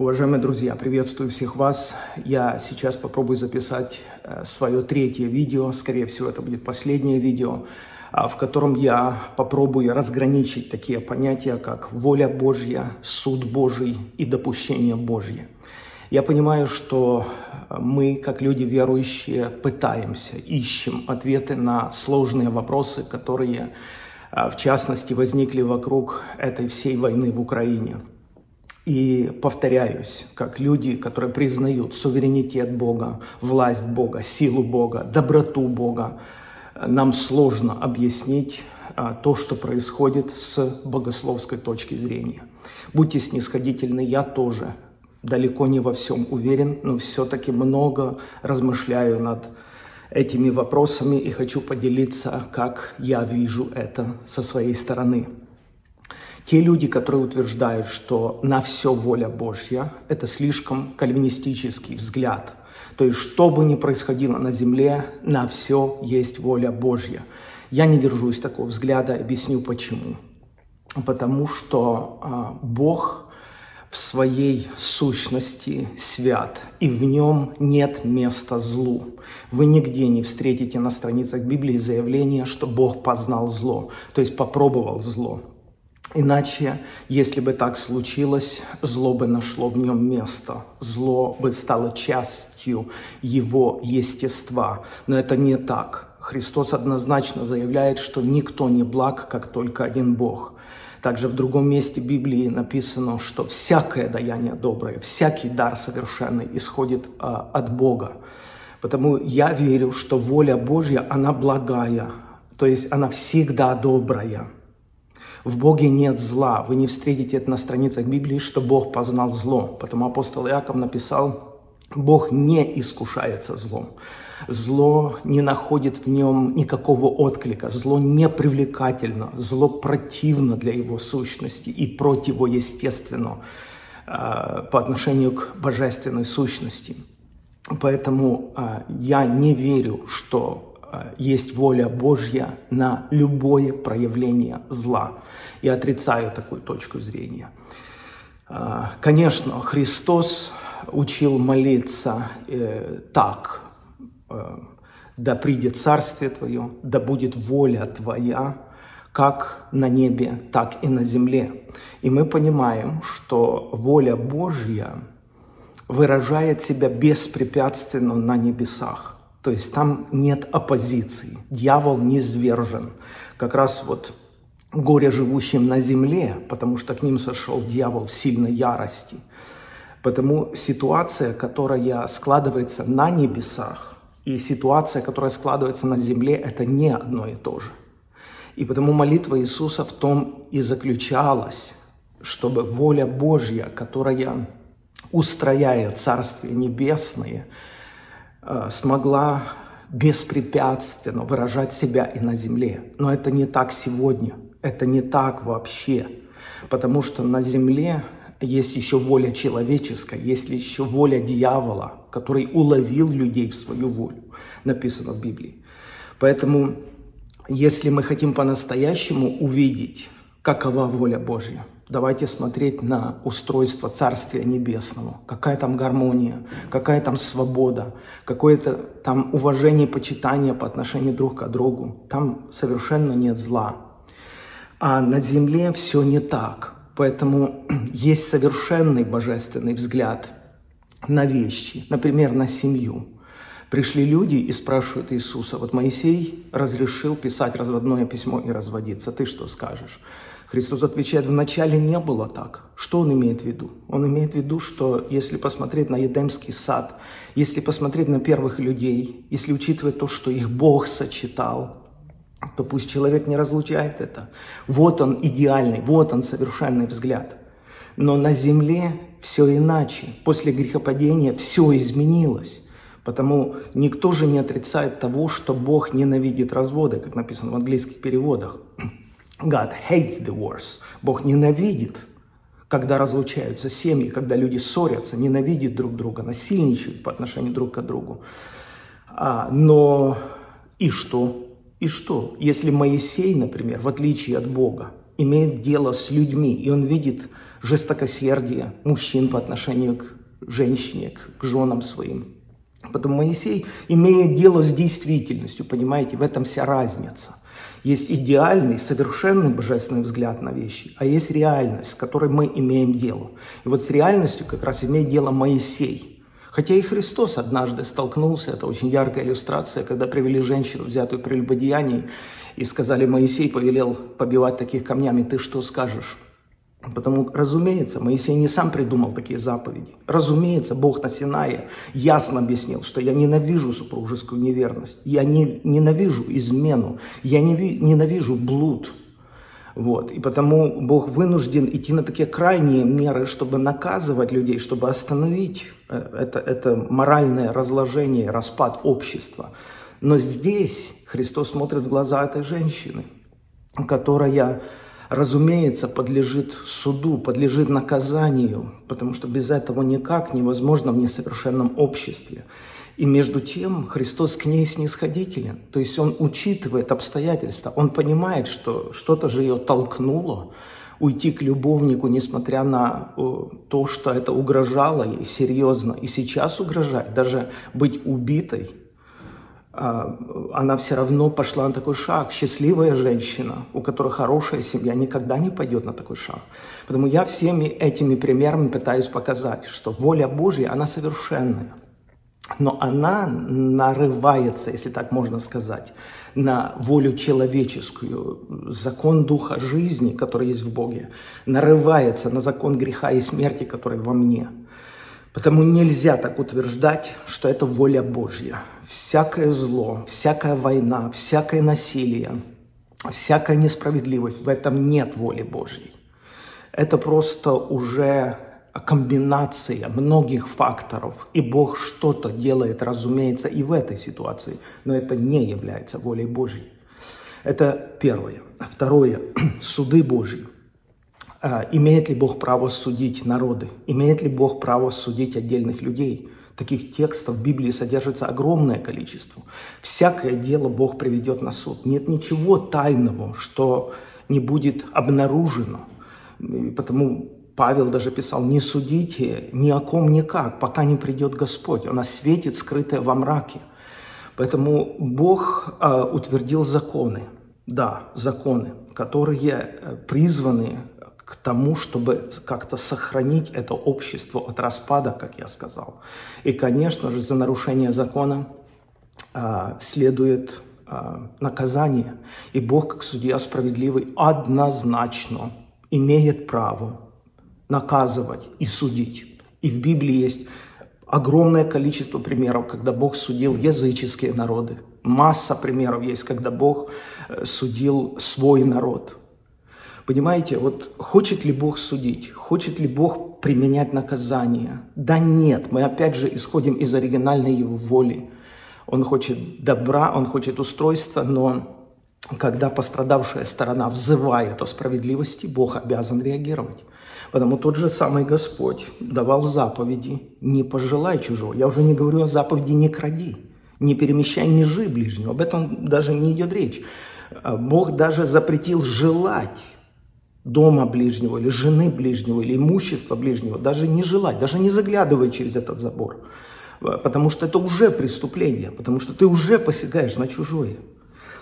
Уважаемые друзья, приветствую всех вас. Я сейчас попробую записать э, свое третье видео, скорее всего, это будет последнее видео, а, в котором я попробую разграничить такие понятия, как воля Божья, суд Божий и допущение Божье. Я понимаю, что мы, как люди верующие, пытаемся, ищем ответы на сложные вопросы, которые, а, в частности, возникли вокруг этой всей войны в Украине – и повторяюсь, как люди, которые признают суверенитет Бога, власть Бога, силу Бога, доброту Бога, нам сложно объяснить а, то, что происходит с богословской точки зрения. Будьте снисходительны, я тоже далеко не во всем уверен, но все-таки много размышляю над этими вопросами и хочу поделиться, как я вижу это со своей стороны. Те люди, которые утверждают, что на все воля Божья, это слишком кальвинистический взгляд. То есть, что бы ни происходило на земле, на все есть воля Божья. Я не держусь такого взгляда, объясню почему. Потому что а, Бог в своей сущности свят, и в нем нет места злу. Вы нигде не встретите на страницах Библии заявление, что Бог познал зло, то есть попробовал зло. Иначе, если бы так случилось, зло бы нашло в нем место, зло бы стало частью его естества. Но это не так. Христос однозначно заявляет, что никто не благ, как только один Бог. Также в другом месте Библии написано, что всякое даяние доброе, всякий дар совершенный исходит а, от Бога. Потому я верю, что воля Божья, она благая, то есть она всегда добрая. В Боге нет зла. Вы не встретите это на страницах Библии, что Бог познал зло. Потому апостол Иаков написал, Бог не искушается злом. Зло не находит в нем никакого отклика. Зло не привлекательно. Зло противно для его сущности и противоестественно э, по отношению к божественной сущности. Поэтому э, я не верю, что Э, есть воля Божья на любое проявление зла. И отрицаю такую точку зрения. Э, конечно, Христос учил молиться э, так. «Да придет Царствие Твое, да будет воля Твоя, как на небе, так и на земле». И мы понимаем, что воля Божья выражает себя беспрепятственно на небесах – то есть там нет оппозиции. Дьявол не свержен. Как раз вот горе живущим на земле, потому что к ним сошел дьявол в сильной ярости. Потому ситуация, которая складывается на небесах, и ситуация, которая складывается на земле, это не одно и то же. И потому молитва Иисуса в том и заключалась, чтобы воля Божья, которая устрояет Царствие Небесное, Э, смогла беспрепятственно выражать себя и на земле. Но это не так сегодня, это не так вообще, потому что на земле есть еще воля человеческая, есть еще воля дьявола, который уловил людей в свою волю, написано в Библии. Поэтому, если мы хотим по-настоящему увидеть, какова воля Божья, Давайте смотреть на устройство Царствия Небесного. Какая там гармония, какая там свобода, какое-то там уважение, почитание по отношению друг к другу. Там совершенно нет зла. А на земле все не так. Поэтому есть совершенный божественный взгляд на вещи, например, на семью. Пришли люди и спрашивают Иисуса, вот Моисей разрешил писать разводное письмо и разводиться, ты что скажешь? Христос отвечает, вначале не было так. Что он имеет в виду? Он имеет в виду, что если посмотреть на Едемский сад, если посмотреть на первых людей, если учитывать то, что их Бог сочетал, то пусть человек не разлучает это. Вот он идеальный, вот он совершенный взгляд. Но на земле все иначе. После грехопадения все изменилось. Потому никто же не отрицает того, что Бог ненавидит разводы, как написано в английских переводах. God hates divorce. Бог ненавидит, когда разлучаются семьи, когда люди ссорятся, ненавидят друг друга, насильничают по отношению друг к другу. А, но и что? И что? Если Моисей, например, в отличие от Бога, имеет дело с людьми, и он видит жестокосердие мужчин по отношению к женщине, к женам своим. Потому Моисей имеет дело с действительностью, понимаете, в этом вся разница. Есть идеальный, совершенный божественный взгляд на вещи, а есть реальность, с которой мы имеем дело. И вот с реальностью как раз имеет дело Моисей. Хотя и Христос однажды столкнулся, это очень яркая иллюстрация, когда привели женщину, взятую прелюбодеянии, и сказали, Моисей повелел побивать таких камнями, ты что скажешь? Потому, разумеется, Моисей не сам придумал такие заповеди. Разумеется, Бог на Синае ясно объяснил, что я ненавижу супружескую неверность, я не, ненавижу измену, я не, ненавижу блуд. Вот. И потому Бог вынужден идти на такие крайние меры, чтобы наказывать людей, чтобы остановить э, это, это моральное разложение, распад общества. Но здесь Христос смотрит в глаза этой женщины, которая разумеется, подлежит суду, подлежит наказанию, потому что без этого никак невозможно в несовершенном обществе. И между тем Христос к ней снисходителен, то есть Он учитывает обстоятельства, Он понимает, что что-то же ее толкнуло уйти к любовнику, несмотря на то, что это угрожало ей серьезно, и сейчас угрожает, даже быть убитой – а, она все равно пошла на такой шаг. Счастливая женщина, у которой хорошая семья, никогда не пойдет на такой шаг. Поэтому я всеми этими примерами пытаюсь показать, что воля Божья, она совершенная. Но она нарывается, если так можно сказать, на волю человеческую, закон духа жизни, который есть в Боге, нарывается на закон греха и смерти, который во мне – Потому нельзя так утверждать, что это воля Божья. Всякое зло, всякая война, всякое насилие, всякая несправедливость, в этом нет воли Божьей. Это просто уже комбинация многих факторов, и Бог что-то делает, разумеется, и в этой ситуации, но это не является волей Божьей. Это первое. Второе. Суды Божьи. А, имеет ли Бог право судить народы? Имеет ли Бог право судить отдельных людей? Таких текстов в Библии содержится огромное количество. Всякое дело Бог приведет на суд. Нет ничего тайного, что не будет обнаружено. Потому Павел даже писал, не судите ни о ком никак, пока не придет Господь. Он осветит скрытое во мраке. Поэтому Бог э, утвердил законы. Да, законы, которые э, призваны к тому, чтобы как-то сохранить это общество от распада, как я сказал. И, конечно же, за нарушение закона а, следует а, наказание. И Бог, как судья справедливый, однозначно имеет право наказывать и судить. И в Библии есть огромное количество примеров, когда Бог судил языческие народы. Масса примеров есть, когда Бог э, судил свой народ – Понимаете, вот хочет ли Бог судить, хочет ли Бог применять наказание? Да нет, мы опять же исходим из оригинальной Его воли. Он хочет добра, Он хочет устройства, но когда пострадавшая сторона взывает о справедливости, Бог обязан реагировать. Потому тот же самый Господь давал заповеди «не пожелай чужого». Я уже не говорю о заповеди «не кради», «не перемещай межи ближнего». Об этом даже не идет речь. Бог даже запретил желать дома ближнего, или жены ближнего, или имущества ближнего, даже не желать, даже не заглядывать через этот забор. Потому что это уже преступление, потому что ты уже посягаешь на чужое.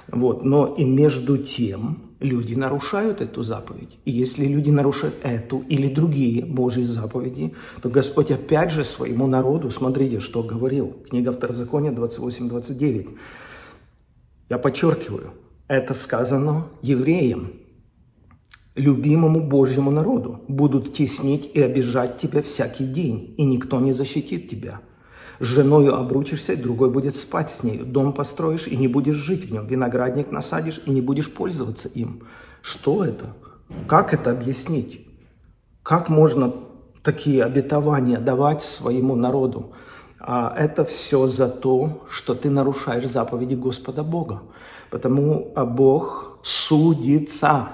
Вот. Но и между тем люди нарушают эту заповедь. И если люди нарушают эту или другие Божьи заповеди, то Господь опять же своему народу, смотрите, что говорил. Книга Второзакония 28-29. Я подчеркиваю, это сказано евреям, любимому Божьему народу, будут теснить и обижать тебя всякий день, и никто не защитит тебя. Женою обручишься, другой будет спать с нею. Дом построишь, и не будешь жить в нем. Виноградник насадишь, и не будешь пользоваться им. Что это? Как это объяснить? Как можно такие обетования давать своему народу? А это все за то, что ты нарушаешь заповеди Господа Бога. Потому а Бог судится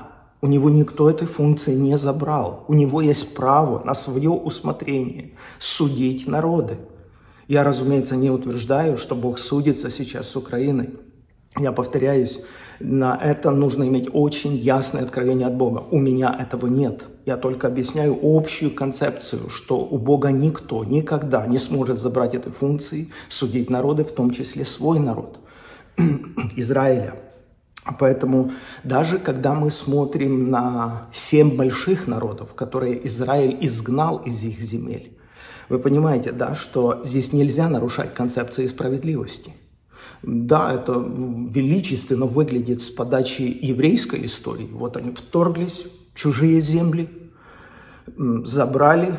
у него никто этой функции не забрал. У него есть право на свое усмотрение судить народы. Я, разумеется, не утверждаю, что Бог судится сейчас с Украиной. Я повторяюсь, На это нужно иметь очень ясное откровение от Бога. У меня этого нет. Я только объясняю общую концепцию, что у Бога никто никогда не сможет забрать этой функции, судить народы, в том числе свой народ, Израиля. Поэтому даже когда мы смотрим на семь больших народов, которые Израиль изгнал из их земель, вы понимаете, да, что здесь нельзя нарушать концепции справедливости. Да, это величественно выглядит с подачи еврейской истории. Вот они вторглись в чужие земли, забрали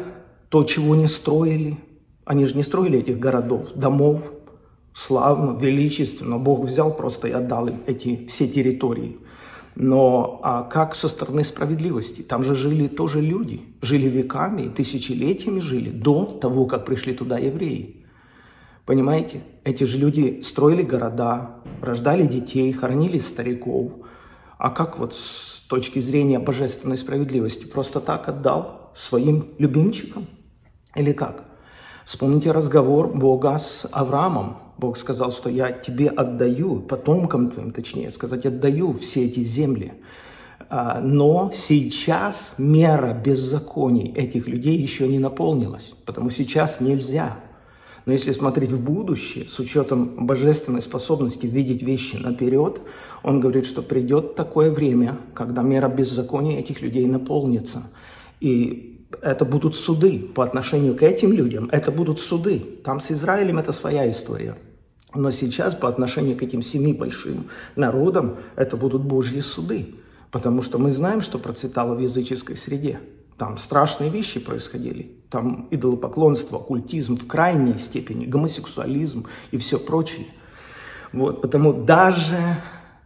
то, чего не строили. Они же не строили этих городов, домов, славно, величественно. Бог взял просто и отдал им эти все территории. Но а как со стороны справедливости? Там же жили тоже люди, жили веками, тысячелетиями жили до того, как пришли туда евреи. Понимаете? Эти же люди строили города, рождали детей, хоронили стариков. А как вот с точки зрения божественной справедливости? Просто так отдал своим любимчикам? Или как? Вспомните разговор Бога с Авраамом. Бог сказал, что я тебе отдаю, потомкам твоим, точнее сказать, отдаю все эти земли. А, но сейчас мера беззаконий этих людей еще не наполнилась, потому сейчас нельзя. Но если смотреть в будущее, с учетом божественной способности видеть вещи наперед, он говорит, что придет такое время, когда мера беззакония этих людей наполнится. И это будут суды по отношению к этим людям, это будут суды. Там с Израилем это своя история. Но сейчас по отношению к этим семи большим народам это будут Божьи суды. Потому что мы знаем, что процветало в языческой среде. Там страшные вещи происходили. Там идолопоклонство, оккультизм в крайней степени, гомосексуализм и все прочее. Вот, потому даже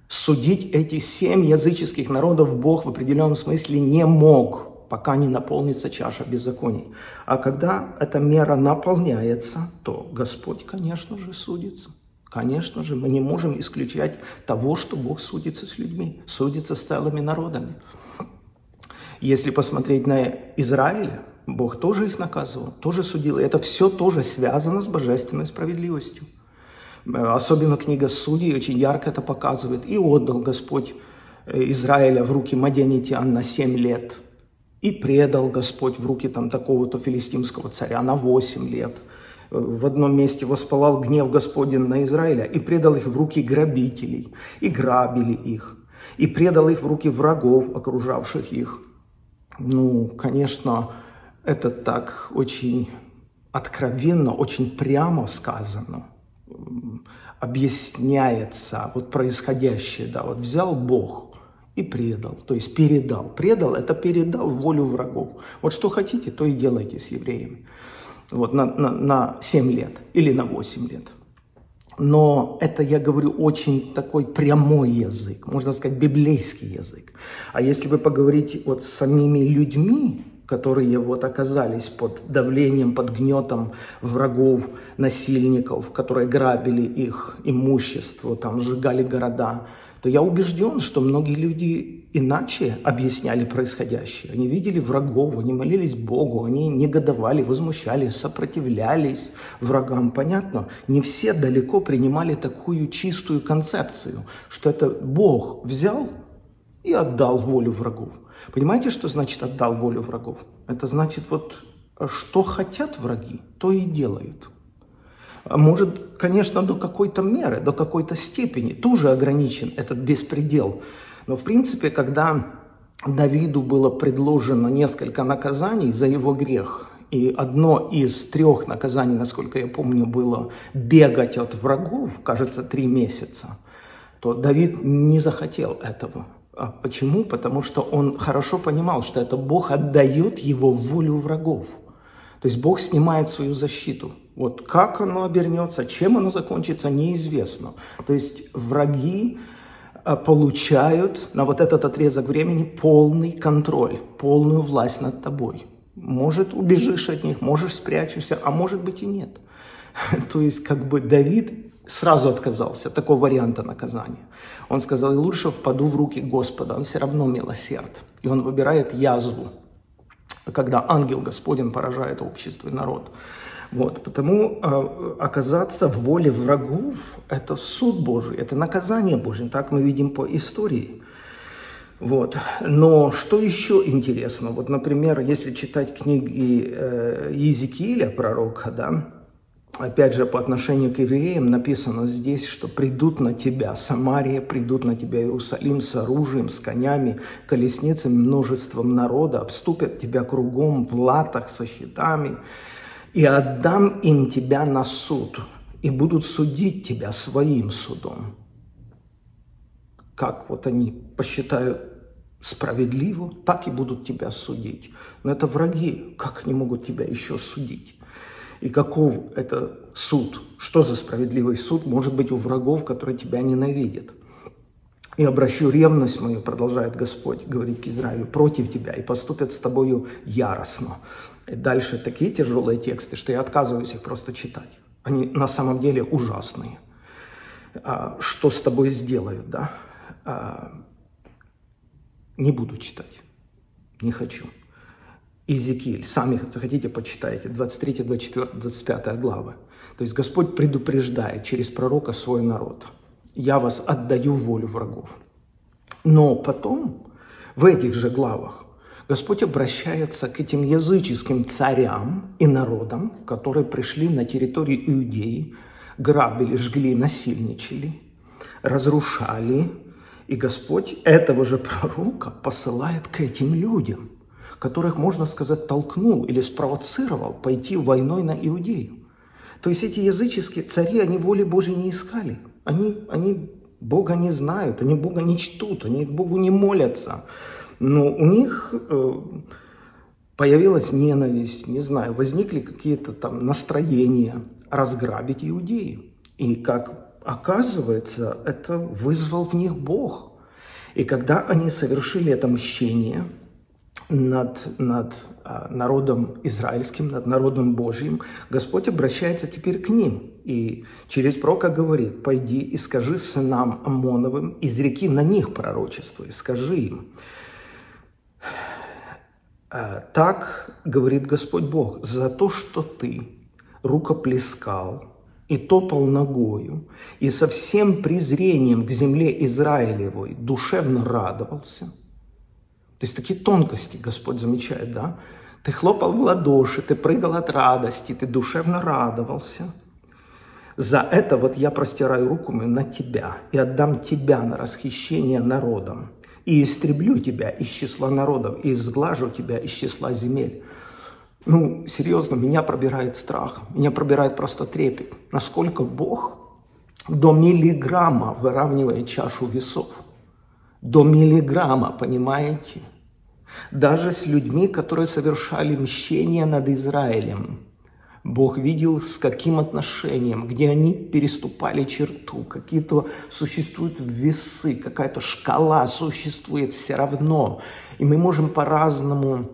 судить эти семь языческих народов Бог в определенном смысле не мог пока не наполнится чаша беззаконий. А когда эта мера наполняется, то Господь, конечно же, судится. Конечно же, мы не можем исключать того, что Бог судится с людьми, судится с целыми народами. Если посмотреть на Израиль, Бог тоже их наказывал, тоже судил. Это все тоже связано с божественной справедливостью. Особенно книга Судей очень ярко это показывает. И отдал Господь Израиля в руки Мадианитян на 7 лет – и предал Господь в руки там такого-то филистимского царя на 8 лет. В одном месте воспалал гнев Господень на Израиля и предал их в руки грабителей, и грабили их, и предал их в руки врагов, окружавших их. Ну, конечно, это так очень откровенно, очень прямо сказано, объясняется вот происходящее, да, вот взял Бог – и предал, то есть передал. Предал – это передал волю врагов. Вот что хотите, то и делайте с евреями. Вот на, на, на 7 лет или на 8 лет. Но это, я говорю, очень такой прямой язык, можно сказать, библейский язык. А если вы поговорите вот с самими людьми, которые вот оказались под давлением, под гнетом врагов, насильников, которые грабили их имущество, там сжигали города – то я убежден, что многие люди иначе объясняли происходящее. Они видели врагов, они молились Богу, они негодовали, возмущались, сопротивлялись врагам. Понятно? Не все далеко принимали такую чистую концепцию, что это Бог взял и отдал волю врагов. Понимаете, что значит отдал волю врагов? Это значит вот, что хотят враги, то и делают. Может, конечно, до какой-то меры, до какой-то степени тоже ограничен этот беспредел. Но, в принципе, когда Давиду было предложено несколько наказаний за его грех, и одно из трех наказаний, насколько я помню, было бегать от врагов, кажется, три месяца, то Давид не захотел этого. А почему? Потому что он хорошо понимал, что это Бог отдает его в волю врагов. То есть Бог снимает свою защиту. Вот как оно обернется, чем оно закончится, неизвестно. То есть враги э, получают на вот этот отрезок времени полный контроль, полную власть над тобой. Может, убежишь от них, можешь спрячешься, а может быть и нет. То есть, как бы Давид сразу отказался от такого варианта наказания. Он сказал, лучше впаду в руки Господа, он все равно милосерд. И он выбирает язву когда ангел Господень поражает общество и народ. Вот, потому э, оказаться в воле врагов – это суд Божий, это наказание Божье. Так мы видим по истории. Вот. Но что еще интересно? Вот, например, если читать книги э, Иезекииля, пророка, да, опять же, по отношению к евреям написано здесь, что придут на тебя Самария, придут на тебя Иерусалим с оружием, с конями, колесницами, множеством народа, обступят тебя кругом в латах со щитами, и отдам им тебя на суд, и будут судить тебя своим судом. Как вот они посчитают справедливо, так и будут тебя судить. Но это враги, как они могут тебя еще судить? И каков это суд? Что за справедливый суд может быть у врагов, которые тебя ненавидят? И обращу ревность мою, продолжает Господь, говорить к Израилю, против тебя, и поступят с тобою яростно. И дальше такие тяжелые тексты, что я отказываюсь их просто читать. Они на самом деле ужасные. А, что с тобой сделают, да? А, не буду читать. Не хочу. Иезекииль, сами захотите, почитайте, 23, 24, 25 главы. То есть Господь предупреждает через пророка свой народ. Я вас отдаю волю врагов. Но потом, в этих же главах, Господь обращается к этим языческим царям и народам, которые пришли на территорию Иудеи, грабили, жгли, насильничали, разрушали. И Господь этого же пророка посылает к этим людям – которых, можно сказать, толкнул или спровоцировал пойти войной на Иудею. То есть эти языческие цари, они воли Божьей не искали. Они, они Бога не знают, они Бога не чтут, они Богу не молятся. Но у них э, появилась ненависть, не знаю, возникли какие-то там настроения разграбить Иудею. И как оказывается, это вызвал в них Бог. И когда они совершили это мщение, над, над а, народом израильским, над народом Божьим, Господь обращается теперь к ним. И через пророка говорит, пойди и скажи сынам Амоновым, изреки на них пророчество, и скажи им. А, так говорит Господь Бог, за то, что ты рукоплескал и топал ногою, и со всем презрением к земле Израилевой душевно радовался – то есть такие тонкости Господь замечает, да? Ты хлопал в ладоши, ты прыгал от радости, ты душевно радовался. За это вот я простираю руку мою на тебя и отдам тебя на расхищение народом. И истреблю тебя из числа народов, и изглажу тебя из числа земель. Ну, серьезно, меня пробирает страх, меня пробирает просто трепет. Насколько Бог до миллиграмма выравнивает чашу весов – до миллиграмма, понимаете? Даже с людьми, которые совершали мщение над Израилем. Бог видел, с каким отношением, где они переступали черту, какие-то существуют весы, какая-то шкала существует все равно. И мы можем по-разному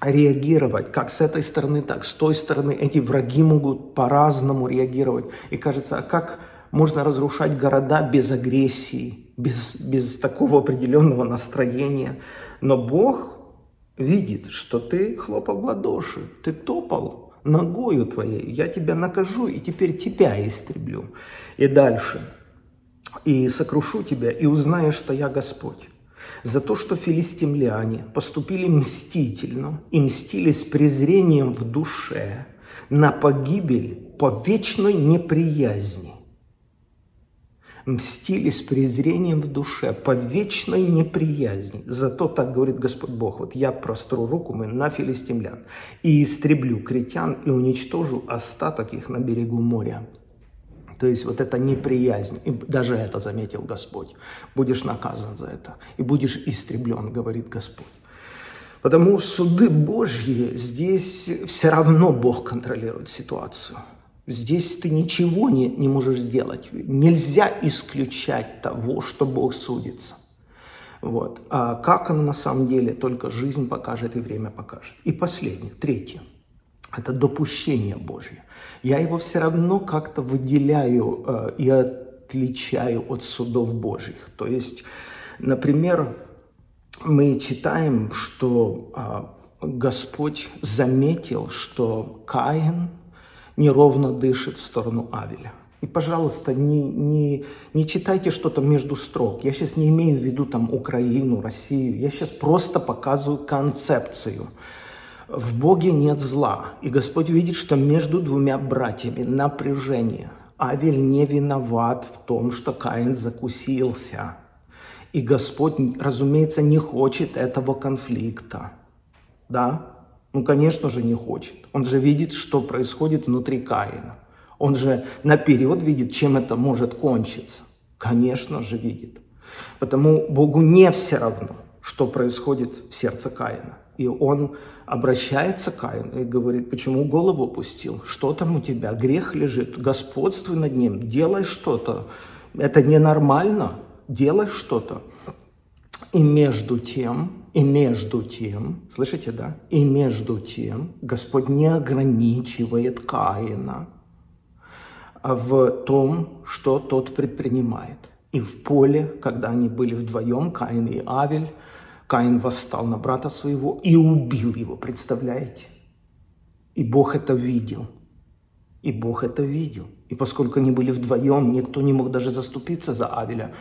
реагировать, как с этой стороны, так с той стороны. Эти враги могут по-разному реагировать. И кажется, а как можно разрушать города без агрессии, без, без такого определенного настроения. Но Бог видит, что ты хлопал в ладоши, ты топал ногою твоей, я тебя накажу и теперь тебя истреблю. И дальше. И сокрушу тебя, и узнаешь, что я Господь. За то, что филистимляне поступили мстительно и мстили с презрением в душе на погибель по вечной неприязни мстили с презрением в душе, по вечной неприязни. Зато так говорит Господь Бог, вот я простру руку мы на филистимлян и истреблю критян и уничтожу остаток их на берегу моря. То есть вот это неприязнь, и даже это заметил Господь. Будешь наказан за это, и будешь истреблен, говорит Господь. Потому суды Божьи здесь все равно Бог контролирует ситуацию. Здесь ты ничего не, не можешь сделать. Нельзя исключать того, что Бог судится. Вот. А как оно на самом деле, только жизнь покажет и время покажет. И последнее, третье. Это допущение Божье. Я его все равно как-то выделяю э, и отличаю от судов Божьих. То есть, например, мы читаем, что э, Господь заметил, что Каин неровно дышит в сторону Авеля. И, пожалуйста, не, не, не читайте что-то между строк. Я сейчас не имею в виду там Украину, Россию. Я сейчас просто показываю концепцию. В Боге нет зла. И Господь видит, что между двумя братьями напряжение. Авель не виноват в том, что Каин закусился. И Господь, разумеется, не хочет этого конфликта. Да? Ну, конечно же, не хочет. Он же видит, что происходит внутри Каина. Он же наперед видит, чем это может кончиться. Конечно же видит. Потому Богу не все равно, что происходит в сердце Каина. И он обращается к Каину и говорит, почему голову опустил? Что там у тебя? Грех лежит, господствуй над ним, делай что-то. Это ненормально, делай что-то. И между тем, и между тем, слышите, да? И между тем Господь не ограничивает Каина в том, что тот предпринимает. И в поле, когда они были вдвоем, Каин и Авель, Каин восстал на брата своего и убил его, представляете? И Бог это видел. И Бог это видел. И поскольку они были вдвоем, никто не мог даже заступиться за Авеля.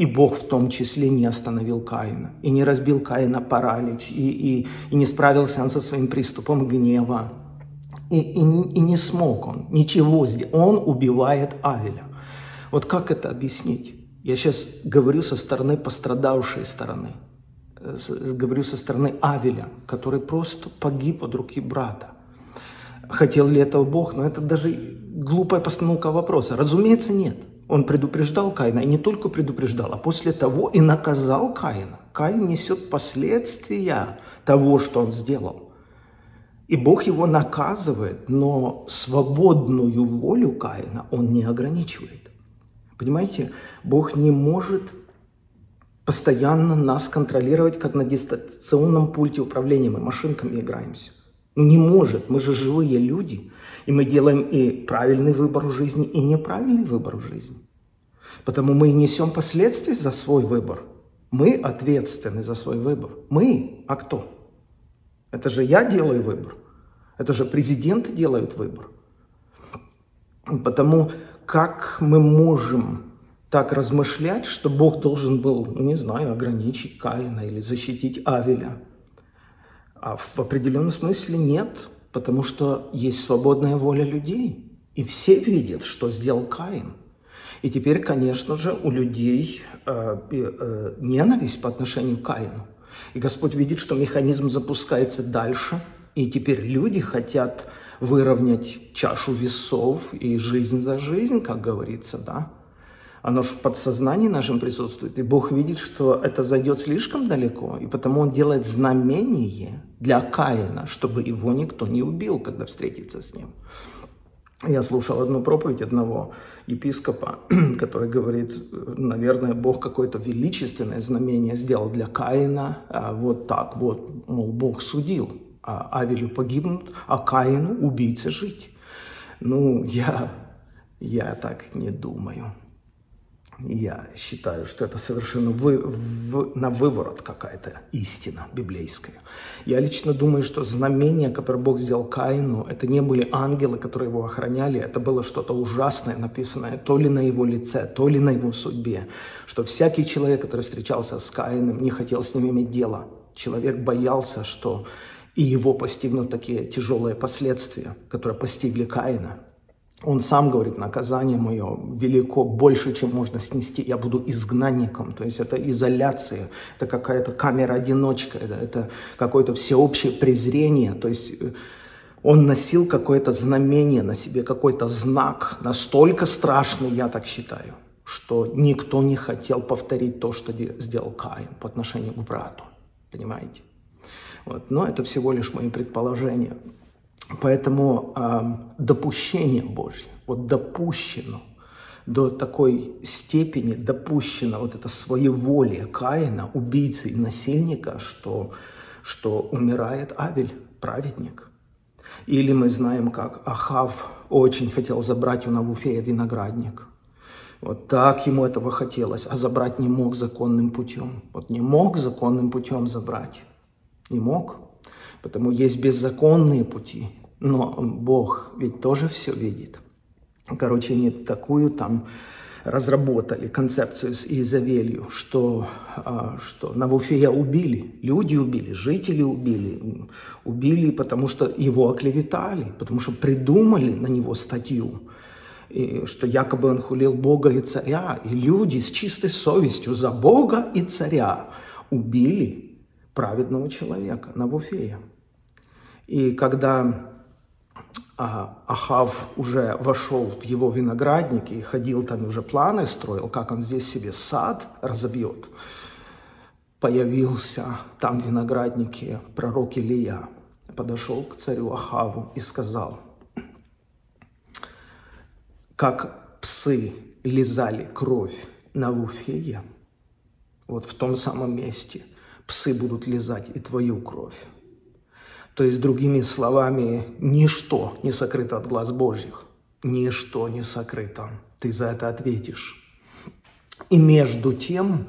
И Бог в том числе не остановил Каина. И не разбил Каина паралич. И, и, и не справился он со своим приступом гнева. И, и, и не смог он ничего сделать. Он убивает Авеля. Вот как это объяснить? Я сейчас говорю со стороны пострадавшей стороны. Говорю со стороны Авеля, который просто погиб от руки брата. Хотел ли этого Бог? Но это даже глупая постановка вопроса. Разумеется, нет. Он предупреждал Каина, и не только предупреждал, а после того и наказал Каина. Каин несет последствия того, что он сделал. И Бог его наказывает, но свободную волю Каина он не ограничивает. Понимаете, Бог не может постоянно нас контролировать, как на дистанционном пульте управления. Мы машинками играемся. Ну не может, мы же живые люди. И мы делаем и правильный выбор в жизни, и неправильный выбор в жизни. Потому мы несем последствия за свой выбор. Мы ответственны за свой выбор. Мы, а кто? Это же я делаю выбор. Это же президенты делают выбор. Потому как мы можем так размышлять, что Бог должен был, ну, не знаю, ограничить Каина или защитить Авеля. А в определенном смысле нет, потому что есть свободная воля людей. И все видят, что сделал Каин. И теперь, конечно же, у людей э, э, ненависть по отношению к Каину. И Господь видит, что механизм запускается дальше – и теперь люди хотят выровнять чашу весов и жизнь за жизнь, как говорится, да. Оно же в подсознании нашем присутствует, и Бог видит, что это зайдет слишком далеко, и потому Он делает знамение для Каина, чтобы его никто не убил, когда встретится с ним. Я слушал одну проповедь одного епископа, который говорит, наверное, Бог какое-то величественное знамение сделал для Каина, а вот так вот, мол, Бог судил. А Авелю погибнут, а Каину убийце жить. Ну, я, я так не думаю. Я считаю, что это совершенно вы, в, на выворот какая-то истина библейская. Я лично думаю, что знамения, которые Бог сделал Каину, это не были ангелы, которые его охраняли, это было что-то ужасное, написанное то ли на его лице, то ли на его судьбе, что всякий человек, который встречался с Каином, не хотел с ним иметь дело. Человек боялся, что и его постигнут такие тяжелые последствия, которые постигли Каина. Он сам говорит, наказание мое велико, больше, чем можно снести. Я буду изгнанником. То есть это изоляция, это какая-то камера-одиночка, это, это какое-то всеобщее презрение. То есть э, он носил какое-то знамение на себе, какой-то знак, настолько страшный, я так считаю, что никто не хотел повторить то, что сделал Каин по отношению к брату. Понимаете? Вот. Но это всего лишь мои предположения. Поэтому э, допущение Божье, вот допущено до такой степени, допущено вот это своеволие Каина, убийцы и насильника, что, что умирает Авель, праведник. Или мы знаем, как Ахав очень хотел забрать у Навуфея виноградник. Вот так ему этого хотелось, а забрать не мог законным путем. Вот не мог законным путем забрать. Не мог. Потому есть беззаконные пути, но Бог ведь тоже все видит. Короче, не такую там разработали концепцию с Изавелью, что, а, что Навуфея убили, люди убили, жители убили, убили, потому что его оклеветали, потому что придумали на него статью, и что якобы он хулил Бога и царя, и люди с чистой совестью за Бога и царя убили праведного человека, Навуфея. И когда Ахав уже вошел в его виноградник и ходил там, уже планы строил, как он здесь себе сад разобьет. Появился там в винограднике пророк Илия, подошел к царю Ахаву и сказал, как псы лизали кровь на Вуфея, вот в том самом месте псы будут лизать и твою кровь. То есть, другими словами, ничто не сокрыто от глаз Божьих. Ничто не сокрыто. Ты за это ответишь. И между тем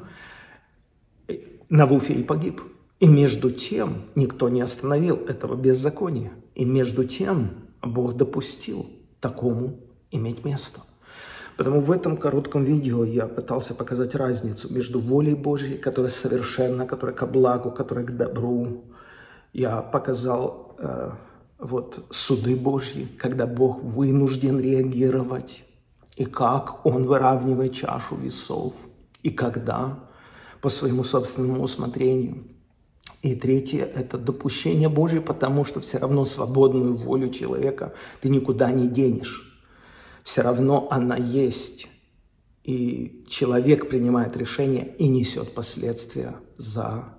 Навуфей погиб. И между тем никто не остановил этого беззакония. И между тем Бог допустил такому иметь место. Потому в этом коротком видео я пытался показать разницу между волей Божьей, которая совершенна, которая ко благу, которая к добру, я показал э, вот суды Божьи, когда Бог вынужден реагировать, и как Он выравнивает чашу весов, и когда, по своему собственному усмотрению. И третье – это допущение Божье, потому что все равно свободную волю человека ты никуда не денешь. Все равно она есть. И человек принимает решение и несет последствия за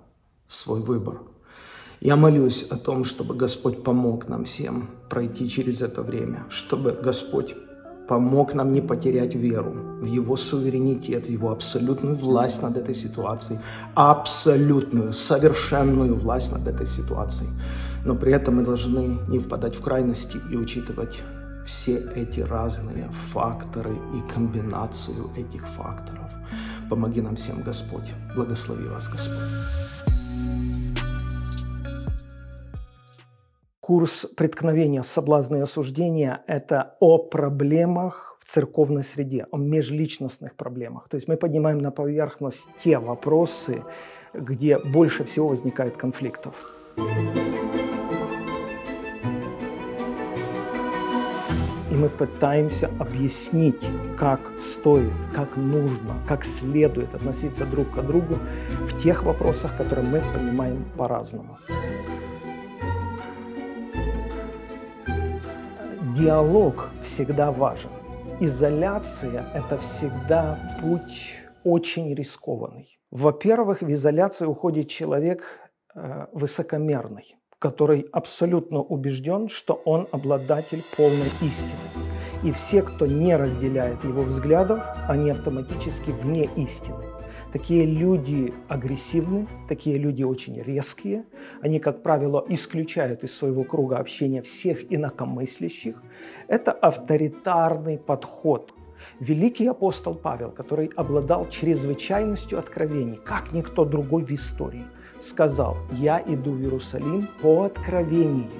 свой выбор. Я молюсь о том, чтобы Господь помог нам всем пройти через это время, чтобы Господь помог нам не потерять веру в Его суверенитет, в Его абсолютную власть над этой ситуацией, абсолютную, совершенную власть над этой ситуацией. Но при этом мы должны не впадать в крайности и учитывать все эти разные факторы и комбинацию этих факторов. Помоги нам всем, Господь. Благослови вас, Господь. Курс преткновения, соблазны и осуждения – это о проблемах в церковной среде, о межличностных проблемах. То есть мы поднимаем на поверхность те вопросы, где больше всего возникает конфликтов. И мы пытаемся объяснить, как стоит, как нужно, как следует относиться друг к другу в тех вопросах, которые мы понимаем по-разному. Диалог всегда важен. Изоляция – это всегда путь очень рискованный. Во-первых, в изоляцию уходит человек э, высокомерный, который абсолютно убежден, что он обладатель полной истины. И все, кто не разделяет его взглядов, они автоматически вне истины. Такие люди агрессивны, такие люди очень резкие. Они, как правило, исключают из своего круга общения всех инакомыслящих. Это авторитарный подход. Великий апостол Павел, который обладал чрезвычайностью откровений, как никто другой в истории, сказал, «Я иду в Иерусалим по откровению,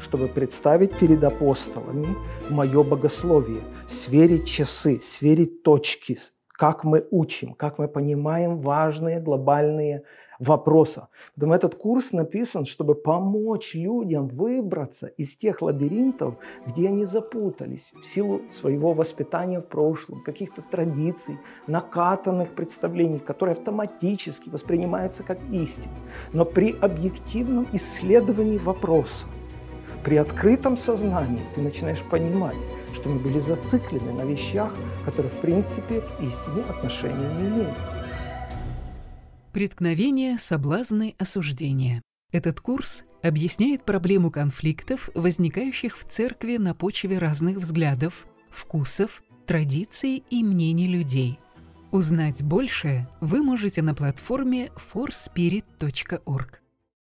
чтобы представить перед апостолами мое богословие, сверить часы, сверить точки, как мы учим, как мы понимаем важные глобальные вопросы. Поэтому этот курс написан, чтобы помочь людям выбраться из тех лабиринтов, где они запутались в силу своего воспитания в прошлом, каких-то традиций, накатанных представлений, которые автоматически воспринимаются как истина. Но при объективном исследовании вопроса, при открытом сознании ты начинаешь понимать, что мы были зациклены на вещах, которые в принципе к истине отношения не имеют. Преткновение, соблазны, осуждения. Этот курс объясняет проблему конфликтов, возникающих в церкви на почве разных взглядов, вкусов, традиций и мнений людей. Узнать больше вы можете на платформе forspirit.org.